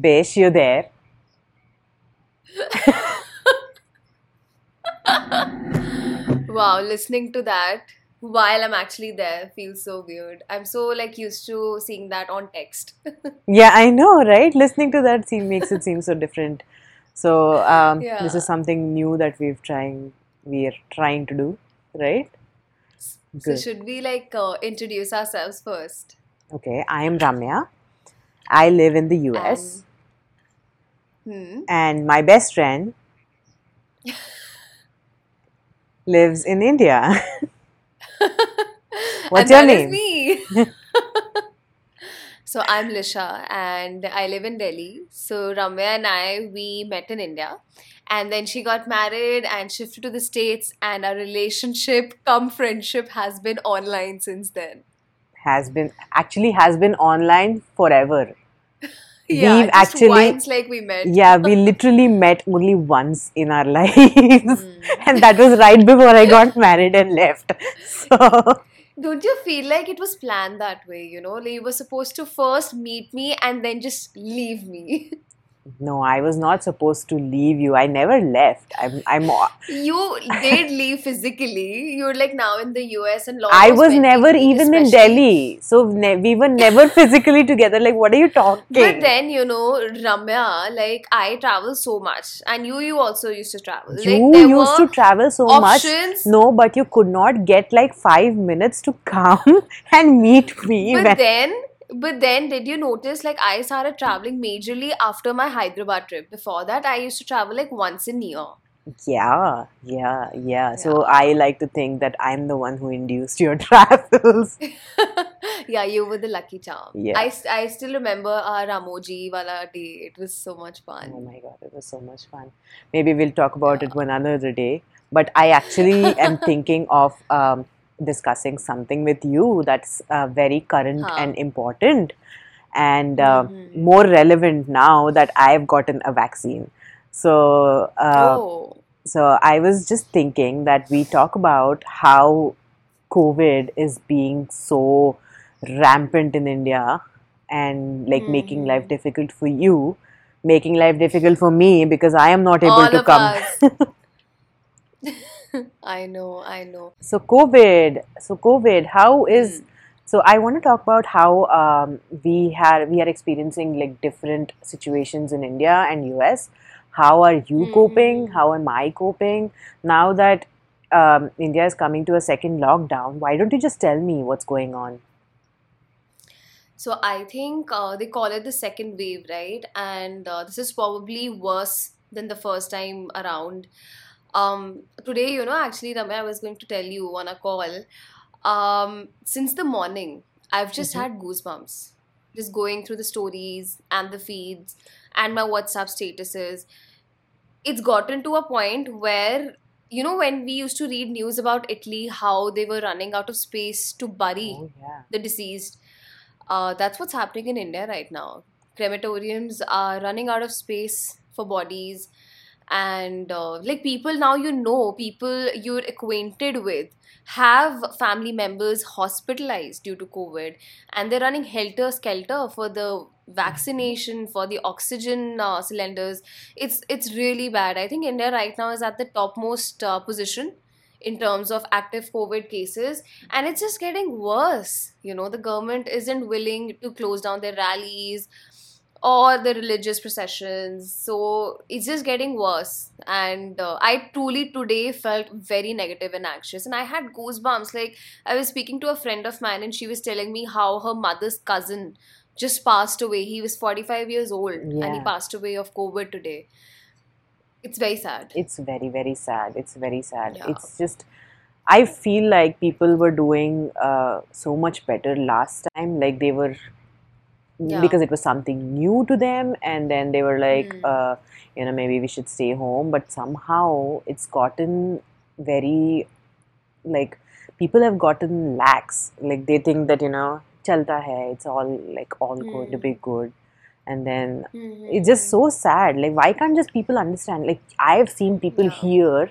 Besh, you're there. Wow, listening to that while I'm actually there feels so weird. I'm so like used to seeing that on text. Yeah, I know, right? Listening to that scene makes it seem so different. So um, this is something new that we've trying we're trying to do, right? So should we like uh, introduce ourselves first? Okay, I am Ramya. I live in the US, Hmm. and my best friend lives in India. What's your name? me. so I'm Lisha and I live in Delhi. So Ramya and I we met in India and then she got married and shifted to the States and our relationship come friendship has been online since then. Has been actually has been online forever. Yeah, We've actually- once like we met. Yeah, we literally met only once in our lives, Hmm. and that was right before I got married and left. So Don't you feel like it was planned that way, you know? Like you were supposed to first meet me and then just leave me. No, I was not supposed to leave you. I never left. I'm. I'm. You did leave physically. You're like now in the US and long I was never even in Delhi, so ne- we were never physically together. Like, what are you talking? But then you know, Ramya, like I travel so much, and you you also used to travel. you like, used to travel so much. No, but you could not get like five minutes to come and meet me. But when- then, but then, did you notice? Like I started traveling majorly after my Hyderabad trip. Before that, I used to travel like once in a year. Yeah, yeah, yeah. So I like to think that I'm the one who induced your travels. yeah, you were the lucky charm. Yeah. I, I still remember our Ramoji wala day. It was so much fun. Oh my god, it was so much fun. Maybe we'll talk about it one another day. But I actually am thinking of um, discussing something with you that's uh, very current Huh. and important and uh, Mhm. more relevant now that I've gotten a vaccine. So, uh, oh. so I was just thinking that we talk about how COVID is being so rampant in India and like making life Mhm. difficult for you, making life difficult for me because I am not able All to come. I know, I know. So COVID, so COVID, how is Hmm. so I want to talk about how um, we had we are experiencing like different situations in India and US. How are you Mhm. coping? How am I coping now that um, India is coming to a second lockdown? Why don't you just tell me what's going on? So I think uh, they call it the second wave, right? And uh, this is probably worse than the first time around. Um, today, you know, actually, Ramya, I was going to tell you on a call. Um, since the morning, I've just Mhm. had goosebumps, just going through the stories and the feeds and my WhatsApp statuses. It's gotten to a point where, you know, when we used to read news about Italy, how they were running out of space to bury Oh yeah. the deceased. Uh, that's what's happening in India right now. Crematoriums are running out of space for bodies, and uh, like people now, you know, people you're acquainted with have family members hospitalized due to COVID, and they're running helter skelter for the vaccination for the oxygen uh, cylinders. It's it's really bad. I think India right now is at the topmost uh, position in terms of active COVID cases and it's just getting worse you know the government isn't willing to close down their rallies or the religious processions so it's just getting worse and uh, i truly today felt very negative and anxious and i had goosebumps like i was speaking to a friend of mine and she was telling me how her mother's cousin just passed away he was 45 years old and he passed away of covid today it's very sad It's very, very sad. It's very sad. Yeah. It's just, I feel like people were doing uh, so much better last time. Like they were, Yeah. because it was something new to them, and then they were like, Mm. uh, you know, maybe we should stay home. But somehow it's gotten very, like, people have gotten lax. Like they think that, you know, chalta hai, it's all like all going to Mm. be good. And then Mhm. it's just so sad like why can't just people understand like i've seen people here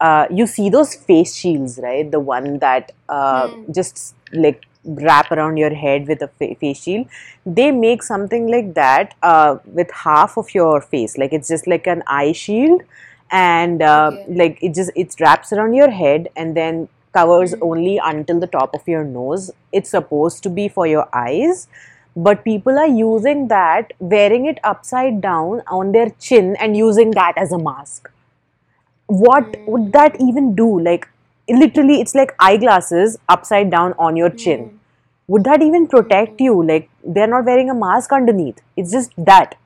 uh, you see those face shields right the one that uh, Hmm. just like wrap around your head with a fa- face shield. They make something like that uh, with half of your face, like it's just like an eye shield, and uh, Okay. like it just it wraps around your head and then covers Mhm. only until the top of your nose. It's supposed to be for your eyes. But people are using that, wearing it upside down on their chin, and using that as a mask what would that even do like literally it's like eyeglasses upside down on your chin. Hmm. would that even protect you? Like they're not wearing a mask underneath. It's just that.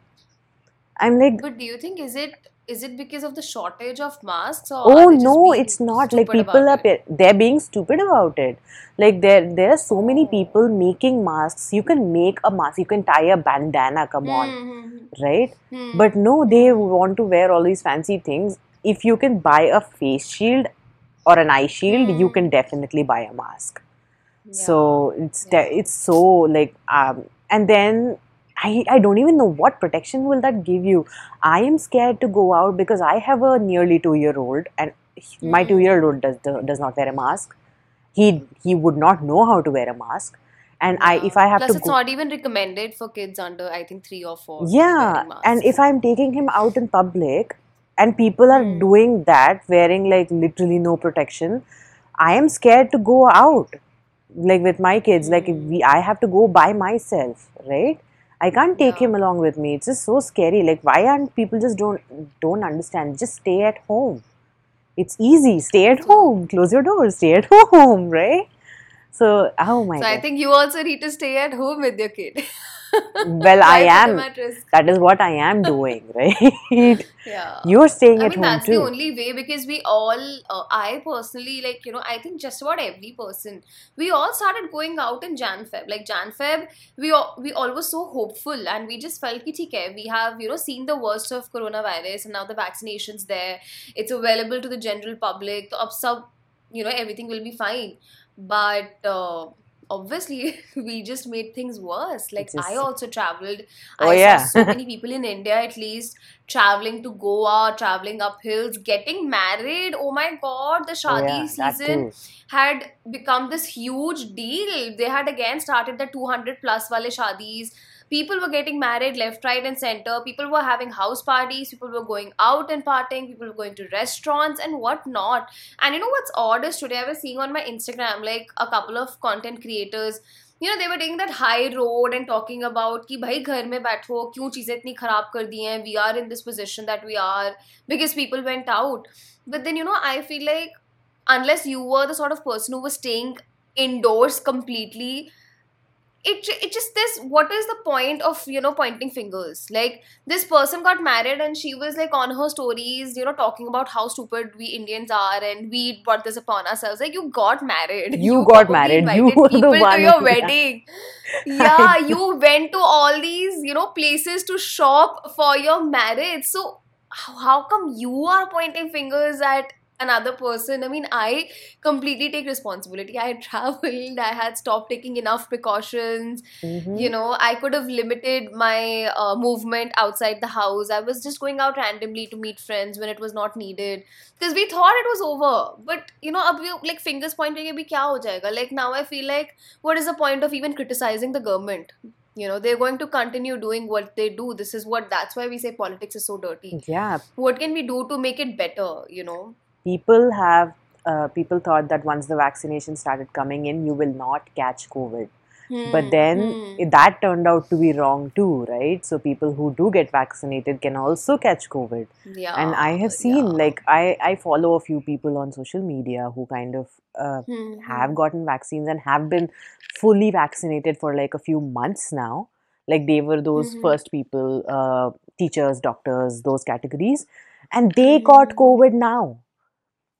I'm like But do you think is it is it because of the shortage of masks or oh are they just no it's not. Like people are it? they're being stupid about it. Like there there are so many Oh. people making masks. You can make a mask. You can tie a bandana come on. Hmm, right? Hmm, but no they want to wear all these fancy things. If you can buy a face shield or an eye shield you Hmm. can definitely buy a mask hmm. so it's de- it's so like um and then I, I don't even know what protection will that give you i am scared to go out because i have a nearly two year old and he- my Hmm. two year old does does not wear a mask he he would not know how to wear a mask and i if i have Plus, to it's go not even recommended for kids under, I think, three or four. yeah and if i'm taking him out in public and people are Hmm. doing that wearing like literally no protection. I am scared to go out like with my kids. Like if Hmm. we i have to go by myself right? I can't take Yeah. him along with me. It's just so scary. Like why aren't people just don't don't understand? Just stay at home. It's easy. Stay at home. Close your doors. Stay at home right? So oh my So I think you also need to stay at home with your kid. well i am them at risk? that is what i am doing right Yeah. you're staying I at mean, home that's too the only way because we all, uh, I personally, like, you know, I think just about every person, we all started going out in Jan Feb. Like, Jan Feb, we all, we all were so hopeful and we just felt ki, "theek hai, we have, you know, seen the worst of coronavirus and now the vaccination's there. It's available to the general public. So, sub, you know, everything will be fine. But, uh, obviously we just made things worse like just- i also traveled Oh, i yeah. saw so many people in india at least traveling to Goa, traveling up hills, getting married. Oh my god, the Oh, Shadi yeah, season had become this huge deal. They had again started the 200 plus wale Shadis People were getting married left, right, and center. People were having house parties. People were going out and partying. People were going to restaurants and whatnot. And you know what's odd is today I was seeing on my Instagram like a couple of content creators you know they were taking that high road and talking about कि भाई घर में बैठो क्यों चीज़ें इतनी खराब कर दी हैं we are in this position that we are because people went out but then you know I feel like unless you were the sort of person who was staying indoors completely it, it just this what is the point of you know pointing fingers? Like this person got married and she was like on her stories you know talking about how stupid we indians are and we brought this upon ourselves. Like you got married. You got married. You were the one to your wedding. Yeah you went to all these you know places to shop for your marriage. So how, how come you are pointing fingers at another person. I mean i completely take responsibility. I traveled. I had stopped taking enough precautions. Mhm. you know i could have limited my uh, movement outside the house. I was just going out randomly to meet friends when it was not needed. Because we thought it was over. But you know ab like fingers pointing abhi kya ho jayega like now i feel like what is the point of even criticizing the government? You know they're going to continue doing what they do. This is what that's why we say politics is so dirty. Yeah, what can we do to make it better you know people have uh, people thought that once the vaccination started coming in, you will not catch COVID. But Hmm, then hmm. that turned out to be wrong too, right? So people who do get vaccinated can also catch COVID. yeah and I have seen yeah. like I I follow a few people on social media who kind of uh, Hmm, have hmm. gotten vaccines and have been fully vaccinated for like a few months now. Like they were those Mhm. first people, uh, teachers, doctors, those categories, and they got. COVID now.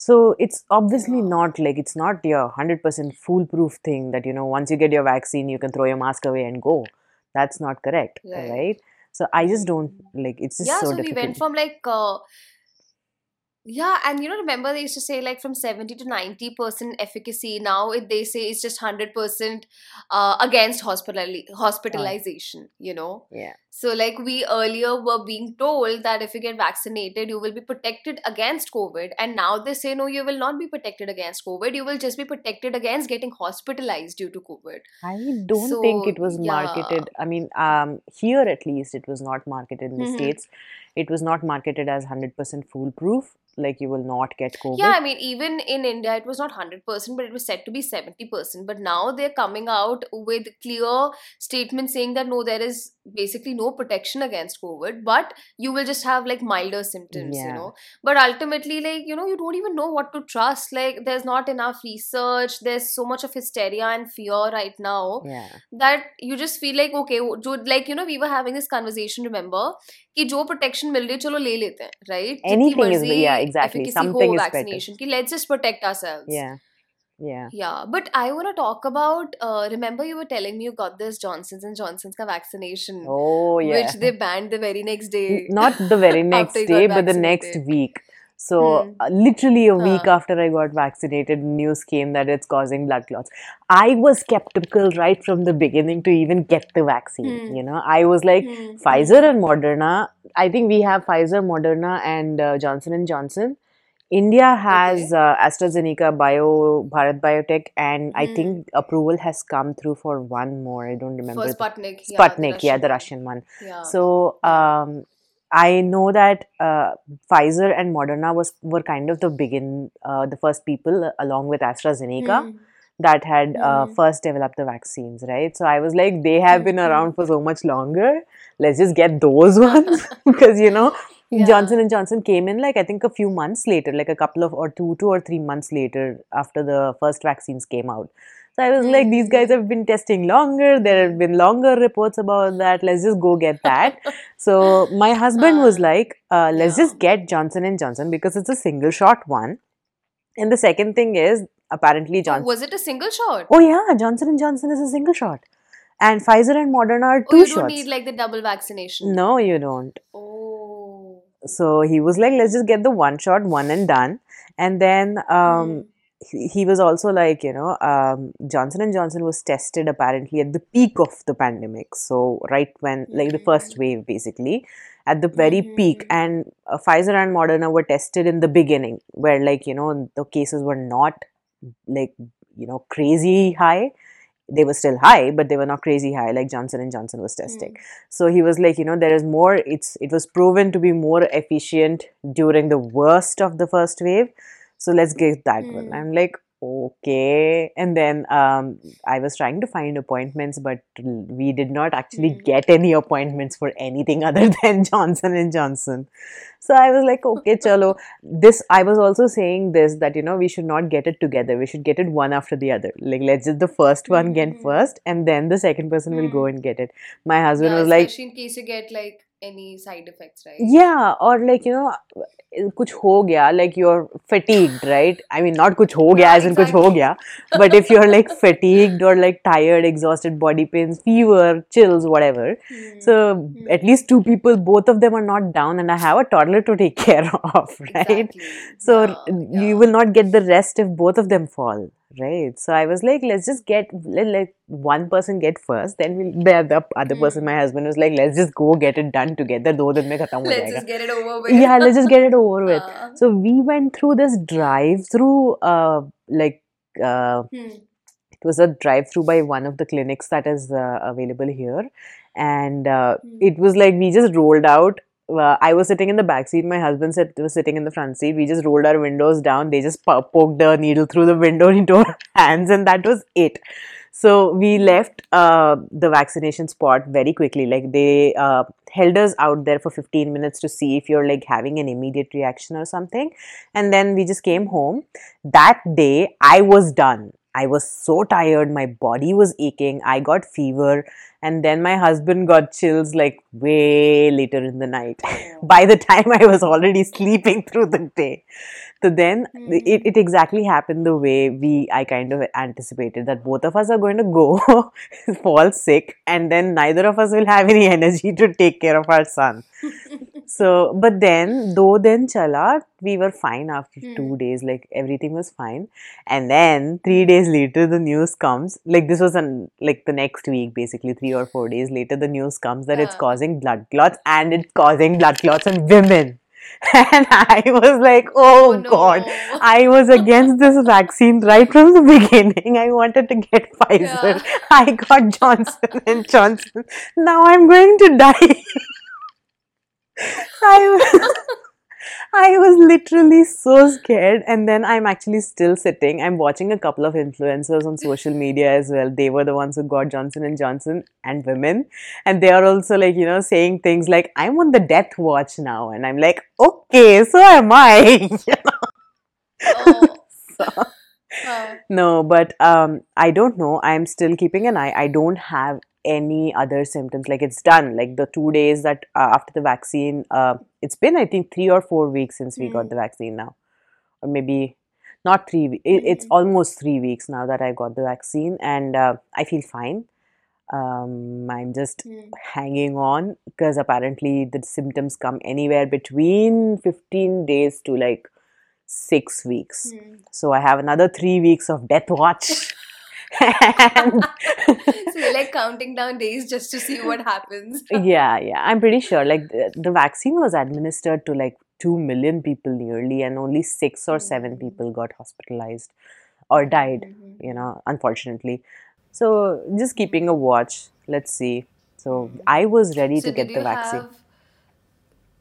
So it's obviously not like it's not your hundred percent foolproof thing that you know once you get your vaccine you can throw your mask away and go. That's not correct, Right. right? So I just don't like it's just yeah so so we difficult. went from like uh, yeah and you know remember they used to say like from 70 to 90 percent efficacy now it, they say it's just 100 percent uh, against hospital hospitalization you know yeah. So, like we earlier were being told that if you get vaccinated, you will be protected against COVID. And now they say, no, you will not be protected against COVID. You will just be protected against getting hospitalized due to COVID. I don't think it was yeah. marketed. I mean, um, here at least, it was not marketed in the Mhm. States. It was not marketed as 100% foolproof, like you will not get COVID. Yeah, I mean, even in India, it was not 100%, but it was said to be 70%. But now they're coming out with clear statements saying that no, there is basically no protection against COVID, but you will just have like milder symptoms, you Yeah. know. But ultimately, like, you know, you don't even know what to trust. Like, there's not enough research, there's so much of hysteria and fear right now Yeah. that you just feel like, okay, wo- जो like, you know, we were having this conversation, remember, कि जो protection मिल रही है चलो ले लेते हैं, right? जितनी Anything is- मर्जी yeah, exactly. efficacy Something हो is better. vaccination की let's just protect ourselves. yeah. Yeah. But I want to talk about. Uh, remember, you were telling me you got this Johnson's and Johnson's ka vaccination, Oh, yeah. which they banned the very next day. Not the very next day, but the next week. So, Hmm. uh, literally a week Huh. after I got vaccinated, news came that it's causing blood clots. I was skeptical right from the beginning to even get the vaccine. Hmm. You know, I was like, Hmm, Pfizer and Moderna. I think we have Pfizer, Moderna, and uh, Johnson and Johnson. India has Okay. uh, AstraZeneca, Bio, Bharat Biotech, and I Hmm. think approval has come through for one more. I don't remember. For the- Sputnik. yeah, the Sputnik, yeah, the Russian Russian one. Yeah. So um, I know that uh, Pfizer and Moderna was were kind of the begin, uh, the first people along with AstraZeneca Hmm. that had uh, Hmm. first developed the vaccines, right? So I was like, they have been Hmm. around for so much longer. Let's just get those ones because you know Yeah. Johnson and Johnson came in like I think a few months later, like a couple of or two, two or three months later after the first vaccines came out. So I was like, these guys Mhm. have been testing longer. There have been longer reports about that. Let's just go get that. so my husband was like, uh, let's yeah. just get Johnson and Johnson because it's a single shot one. And the second thing is apparently Oh, Johnson. was it a single shot? Oh yeah, Johnson and Johnson is a single shot, and Pfizer and Moderna are Oh, two you don't shots. need like the double vaccination. no, you don't. Oh. So he was like, let's just get the one shot, one and done. And then um, Hmm. he, he was also like, you know, um, Johnson and Johnson was tested apparently at the peak of the pandemic. So right when, like the first wave, basically, at the very peak. Mhm. And uh, Pfizer and Moderna were tested in the beginning, where like you know the cases were not like you know crazy high. They were still high, but they were not crazy high like Johnson and Johnson was testing. So he was like, you know, there is more. It's it was proven to be more efficient during the worst of the first wave. So let's get that one. Hmm. I'm like, okay. And then um, I was trying to find appointments, but we did not actually Hmm. get any appointments for anything other than Johnson and Johnson. So I was like, okay, chalo. This I was also saying this that you know we should not get it together. We should get it one after the other. Like let's just the first one get Mhm. first, and then the second person will go Hmm. and get it. My husband Yeah, was like, in case you get like any side effects, right? yeah or like you know कुछ हो गया like you're fatigued right I mean not कुछ हो गया Yeah, as in कुछ हो exactly. गया but if you're like fatigued or like tired exhausted body pains fever chills whatever Hmm. so Hmm. at least two people both of them are not down and I have a toddler to take care of right Exactly. so Yeah, you yeah. will not get the rest if both of them fall Right. So I was like, let's just get let, let one person get first, then we'll the, the other hmm. person, my husband was like, let's just go get it done together. Do din mein let's just get it over with. Yeah, let's just get it over with. So we went through this drive through uh like uh hmm. it was a drive through by one of the clinics that is uh, available here and uh, hmm. it was like we just rolled out uh, i was sitting in the back seat. My husband sit, was sitting in the front seat. We just rolled our windows down. They just po- poked the needle through the window into our hands and that was it. So we left uh, the vaccination spot very quickly. Like they uh, held us out there for 15 minutes to see if you're like having an immediate reaction or something. And then we just came home. That day i was done i was so tired my body was aching i got fever and then my husband got chills like way later in the night by the time i was already sleeping through the day so then Hmm. it, it exactly happened the way we i kind of anticipated that both of us are going to go fall sick and then neither of us will have any energy to take care of our son So, but then, though then chala, we were fine after Hmm. two days. Like everything was fine, and then three days later, the news comes. Like this was on like the next week, basically three or four days later, the news comes that it's causing blood clots and it's causing blood clots on women. And I was like, oh, no. god. I was against this vaccine right from the beginning. I wanted to get Pfizer. Yeah. I got Johnson and Johnson. Now I'm going to die. I was, I was literally so scared, and then I'm actually still sitting. I'm watching a couple of influencers on social media as well. They were the ones who got Johnson and Johnson and women, and they are also like you know saying things like I'm on the death watch now, and I'm like, okay, so am I. Oh. So- Uh, no, but um, I don't know. I'm still keeping an eye. I don't have any other symptoms. Like it's done. Like the two days that uh, after the vaccine, uh, it's been I think three or four weeks since we got Mm. the vaccine now, or maybe not three. we- It, it's Mhm. almost three weeks now that I got the vaccine, and uh, I feel fine. Um, I'm just hmm. hanging on because apparently the symptoms come anywhere between 15 days to like six weeks. Hmm. So I have another three weeks of death watch. and so you're like counting down days just to see what happens. yeah, yeah, I'm pretty sure. Like the, the vaccine was administered to like two million people nearly, and only six or seven Mm. people got hospitalized or died. Mhm. You know, unfortunately. So just keeping a watch. Let's see. So Mm. I was ready So to get the vaccine. have?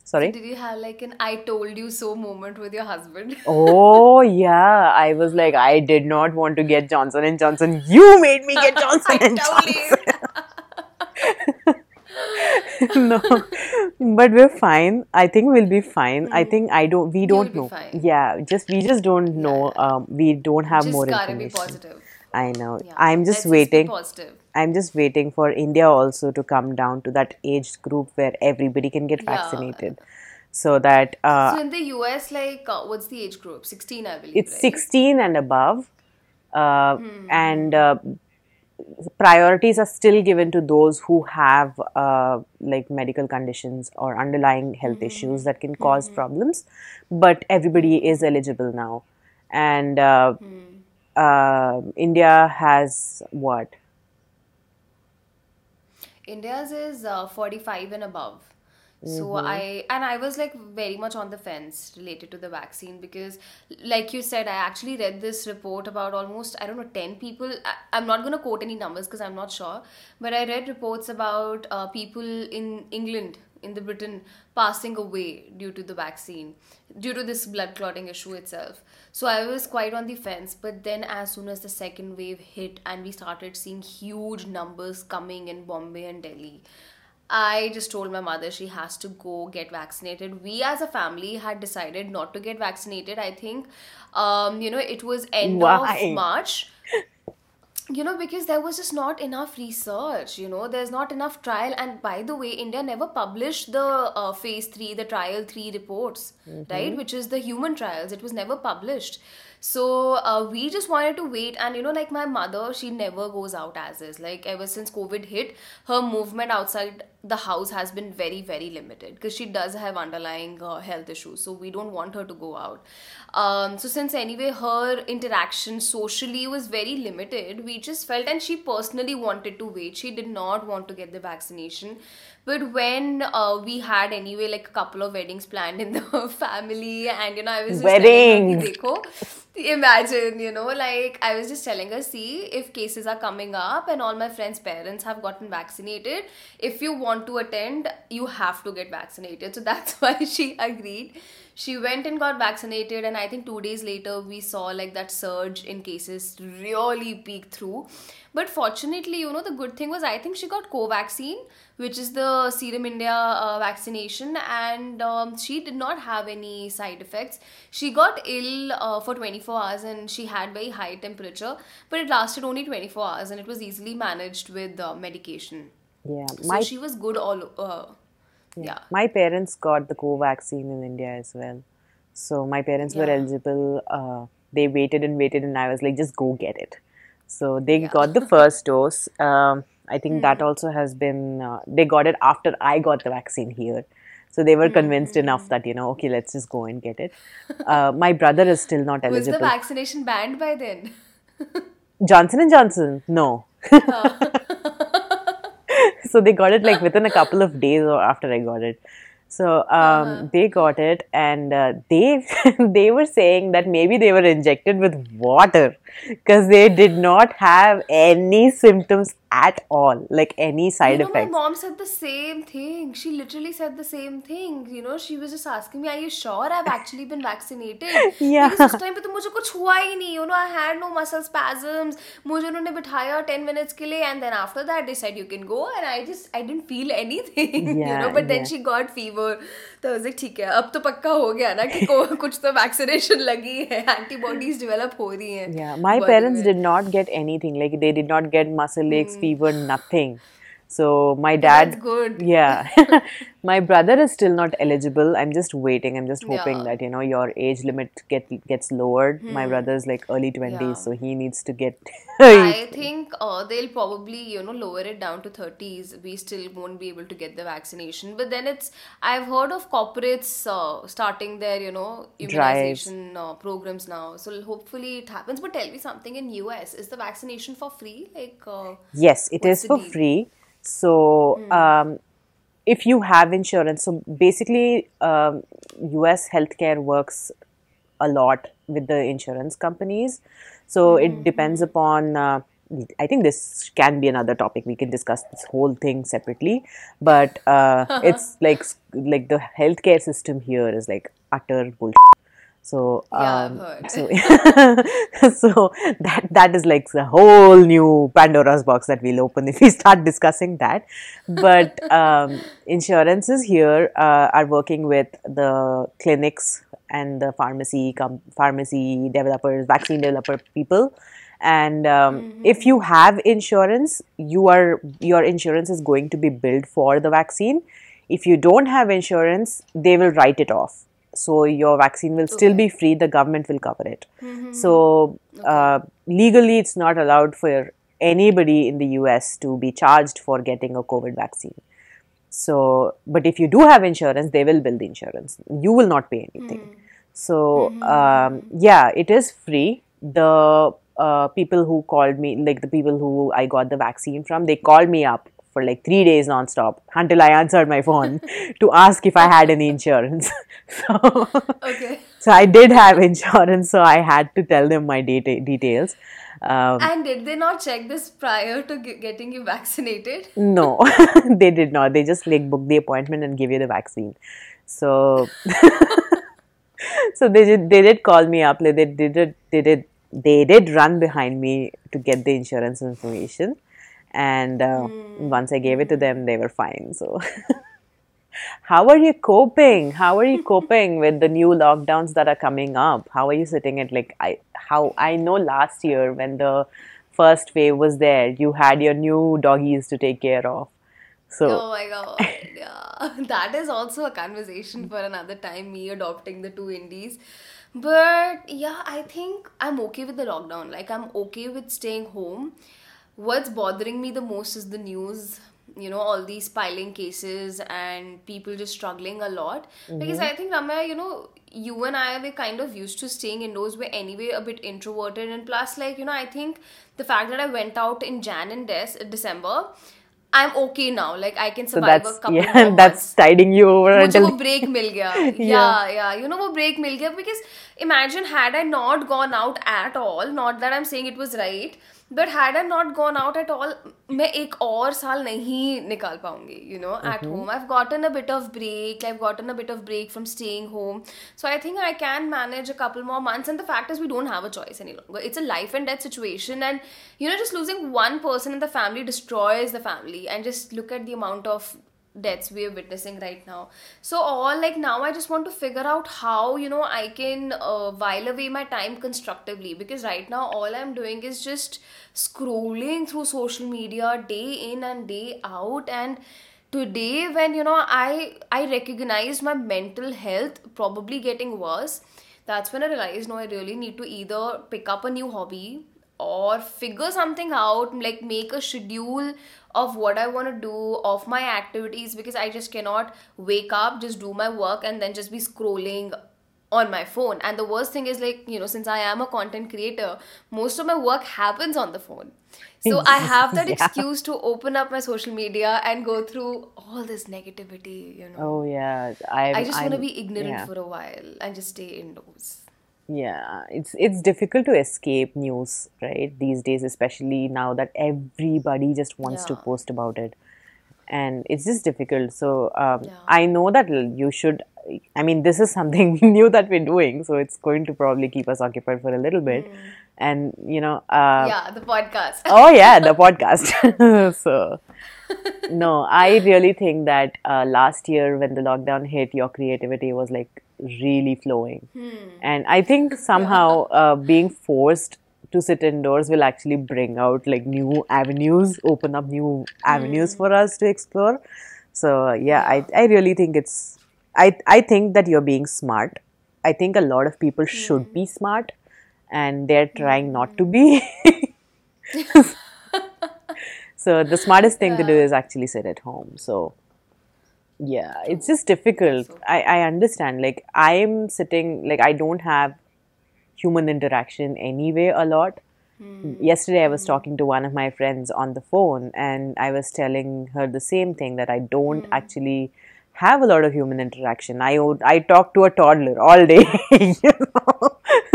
Sorry. Did you have like an "I told you so" moment with your husband? Oh yeah, I was like, I did not want to get Johnson and Johnson. You made me get Johnson and Johnson. no, but we're fine. I think we'll be fine. I Mhm. think I don't. We You'll don't be know. fine. Yeah, just we just don't know. Um, we don't have Just more gotta be information. positive. I know. Yeah. I'm just Let's waiting. be positive. I'm just waiting for India also to come down to that age group where everybody can get Yeah. vaccinated, so that uh, So in the US, like, uh, what's the age group? 16, I believe. it's right? 16 and above uh, Hmm. and uh, priorities are still given to those who have uh, like medical conditions or underlying health Mm-hmm. issues that can cause problems but everybody is eligible now and uh, Hmm. uh, india has what India's is uh, 45 and above. So Mm-hmm. I and I was like very much on the fence related to the vaccine because like you said I actually read this report about almost I don't know 10 people I, I'm not going to quote any numbers because I'm not sure but I read reports about uh, people in England in the Britain passing away due to the vaccine due to this blood clotting issue itself so I was quite on the fence but then as soon as the second wave hit and we started seeing huge numbers coming in Bombay and Delhi I just told my mother she has to go get vaccinated. We as a family had decided not to get vaccinated. I think, um, you know, it was end Why? of March. You know, because there was just not enough research. You know, there's not enough trial. And by the way, India never published the uh, phase three, the trial three reports, right? Which is the human trials. It was never published. So uh, we just wanted to wait, and you know, like my mother, she never goes out as is. Like ever since COVID hit, her movement outside the house has been very, very limited because she does have underlying uh, health issues. So we don't want her to go out. Um, so since anyway her interaction socially was very limited, we just felt, and she personally wanted to wait. She did not want to get the vaccination. But when uh, we had anyway like a couple of weddings planned in the family, and you know, I was just Weddings. "Ki imagine you know like i was just telling her see if cases are coming up and all my friends parents have gotten vaccinated if you want to attend you have to get vaccinated so that's why she agreed she went and got vaccinated and i think 2 days later we saw like that surge in cases really peak through. But fortunately you know the good thing was i think she got covaxin which is the serum india uh, vaccination and um, she did not have any side effects. She got ill uh, for 24 hours and she had very high temperature but it lasted only 24 hours and it was easily managed with uh, medication. Yeah so my she was good all uh, yeah my parents got the co-vaccine in india as well so my parents were eligible uh, they waited and waited and i was like just go get it so they Yeah. got the first dose um, i think that Hmm. also has been uh, they got it after i got the vaccine here So they were convinced enough that you know, okay, let's just go and get it. Uh, my brother is still not eligible. Was the vaccination banned by then? Johnson and Johnson, no. So they got it like within a couple of days or after I got it. So um, they got it, and uh, they they were saying that maybe they were injected with water because they did not have any symptoms at all, like any side you know, effects. my mom said the same thing. She literally said the same thing. You know, she was just asking me, "Are you sure I've actually been vaccinated?" Yeah. Because उस time पे तो मुझे कुछ हुआ ही नहीं. You know, I had no muscle spasms. मुझे उन्होंने बिठाया 10 minutes के लिए, and then after that they said you can go, and I just I didn't feel anything. you Yeah, know, but then yeah. she got fever. तो वैसे ठीक है। अब तो पक्का हो गया ना कि कुछ तो वैक्सीनेशन लगी है एंटीबॉडीज डेवलप हो रही हैं। My parents did not get anything like they did not get muscle aches fever nothing So my That's dad, good. yeah, my brother is still not eligible. I'm just waiting. I'm just hoping Yeah. Hmm. that you know your age limit get gets lowered. My brother's like early twenties, Yeah. so he needs to get. I think uh, they'll probably, you know, lower it down to 30s. We still won't be able to get the vaccination. But then it's, I've heard of corporates uh, starting their, you know, immunization uh, programs now. So hopefully it happens. But tell me something in US, is the vaccination for free? Like, uh, Yes, it is for deal? Hmm. free. So, um, if you have insurance, so basically, um, US healthcare works a lot with the insurance companies. So, Hmm. it depends upon. Uh, I think this can be another topic. We can discuss this whole thing separately, but uh, it's like like the healthcare system here is like utter bullshit. So Yeah, um, heard. so so that that is like a whole new Pandora's box that we'll open if we start discussing that. But um, insurances here uh, are working with the clinics and the pharmacy com- pharmacy developers, vaccine developer people. And um, if you have insurance, you are your insurance is going to be billed for the vaccine. If you don't have insurance, they will write it off. So your vaccine will still be free. The government will cover it. So uh, legally, it's not allowed for anybody in the US to be charged for getting a COVID vaccine. So, but if you do have insurance, they will bill the insurance. You will not pay anything. So, um, yeah, it is free. The uh, people who called me, like the people who I got the vaccine from, they called me up for like three days nonstop until I answered my phone to ask if I had any insurance. so, okay. so I did have insurance, so I had to tell them my data details. Um, And did they not check this prior to ge- getting you vaccinated? no, they did not. They just like booked the appointment and give you the vaccine. So, so they did. They did call me up. Like they did. it- They did. They did run behind me to get the insurance information, and uh, once I gave it to them, they were fine. So. How are you coping? How are you coping with the new lockdowns that are coming up? How are you sitting at like I how I know last year when the first wave was there, you had your new doggies to take care of. So Oh my god, yeah. That is also a conversation for another time, me adopting the two indies. But yeah, I think I'm okay with the lockdown. Like, I'm okay with staying home What's bothering me the most is the news. You know, all these piling cases and people just struggling a lot. Because I think, Ramya, you know, you and I were kind of used to staying indoors. We're anyway a bit introverted. And plus, like, you know, I think the fact that I went out in Jan and Des- December, I'm okay now. Like I can so survive that's a couple yeah, more that's months. tiding you over मुझे until वो break मिल गया yeah yeah you know वो break मिल गया because imagine had I not gone out at all not that I'm saying it was right but had I not gone out at all मैं एक और साल नहीं निकाल पाऊंगी you know at home I've gotten a bit of break I've gotten a bit of break from staying home so I think I can manage a couple more months and the fact is we don't have a choice any longer it's a life and death situation and you know just losing one person in the family destroys the family and just look at the amount of deaths we are witnessing right now. So all like now i just want to figure out how you know i can uh, while away my time constructively because right now all i'm doing is just scrolling through social media day in and day out and today when you know i i recognized my mental health probably getting worse that's when i realized no i really need to either pick up a new hobby or figure something out like make a schedule of what I want to do, of my activities, because I just cannot wake up, just do my work, and then just be scrolling on my phone. And the worst thing is, like, you know, since I am a content creator, most of my work happens on the phone. So I have that Yeah. excuse to open up my social media and go through all this negativity, you know. Oh yeah, I I just want to be ignorant yeah. for a while and just stay indoors. Yeah, it's it's difficult to escape news, right? These days, especially now that everybody just wants to post about it, and it's just difficult. So um, Yeah. I know that you should. I mean, this is something new that we're doing, so it's going to probably keep us occupied for a little bit. And you know, uh, yeah, the podcast. oh yeah, the podcast. so no, I really think that uh, last year when the lockdown hit, your creativity was like really flowing, and I think somehow uh, being forced to sit indoors will actually bring out like new avenues, open up new avenues for us to explore. So yeah, I I really think it's I I think that you're being smart. I think a lot of people should be smart, and they're trying not to be. so the smartest thing to do is actually sit at home. So yeah, it's just difficult. I, I understand. Like I'm sitting like I don't have human interaction anyway a lot. Hmm. Yesterday I was hmm. talking to one of my friends on the phone and I was telling her the same thing that I don't hmm. actually have a lot of human interaction. I I talk to a toddler all day, you know.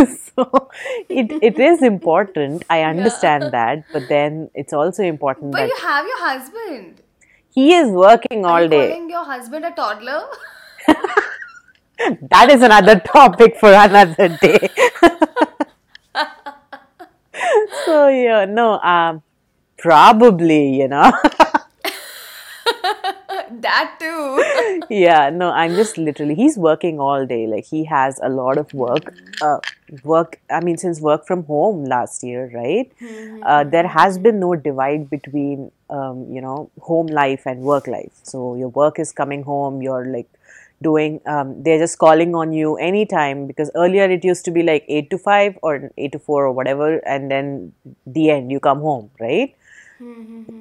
so it it is important. I understand that, but then it's also important But that you have your husband. he is working Are all you day. calling your husband a toddler? That is another topic for another day. so yeah, no, um, probably, you know. That too. yeah, no, I'm just literally he's working all day. Like he has a lot of work. Uh, work. I mean, since work from home last year, right? Uh, there has been no divide between um, you know home life and work life. So your work is coming home. You're like doing. Um, they're just calling on you anytime because earlier it used to be like eight to five or eight to four or whatever, and then the end you come home, right?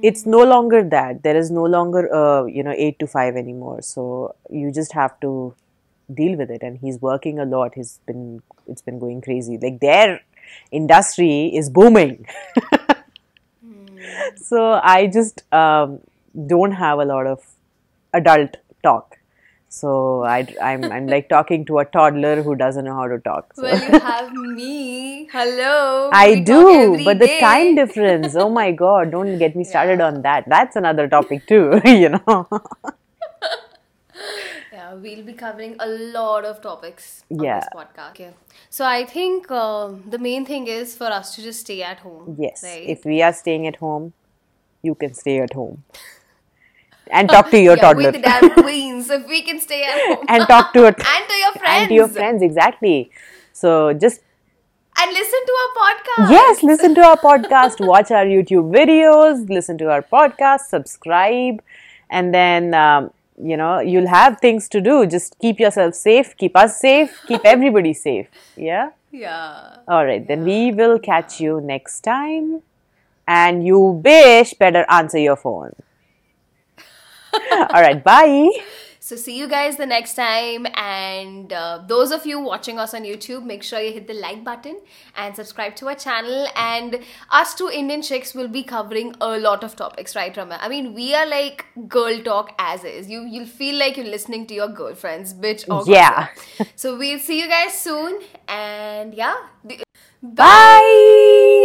It's no longer that. There is no longer uh, you know 8 to 5 anymore. So you just have to deal with it. And he's working a lot. He's been it's been going crazy. Like their industry is booming. So i just um, don't have a lot of adult so I, I'm, I'm like talking to a toddler who doesn't know how to talk so. well, you have me. Hello. I We do, but the time difference. Oh my god, don't get me started on that. That's another topic too, you know. Yeah, we'll be covering a lot of topics on Yeah. this podcast. Okay. So I think um, the main thing is for us to just stay at home. yes, Right? if we are staying at home, you can stay at home and talk to your yeah, toddler with the damn queens, if we can stay at home. and talk to a and to your friends. and to your friends exactly. So just And listen to our podcast. yes, listen to our podcast, watch our YouTube videos, listen to our podcast, subscribe, and then. Um, you know, you'll have things to do. Just keep yourself safe, keep us safe, keep everybody safe. Yeah? Yeah. All right, then we will catch you next time. And you bish better answer your phone. All right, bye. So see you guys the next time. And uh, those of you watching us on YouTube, make sure you hit the like button and subscribe to our channel. And us two Indian chicks will be covering a lot of topics, right, Ramya? I mean, we are like girl talk as is. You you'll feel like you're listening to your girlfriends, bitch or Yeah. so we'll see you guys soon. And yeah, Bye.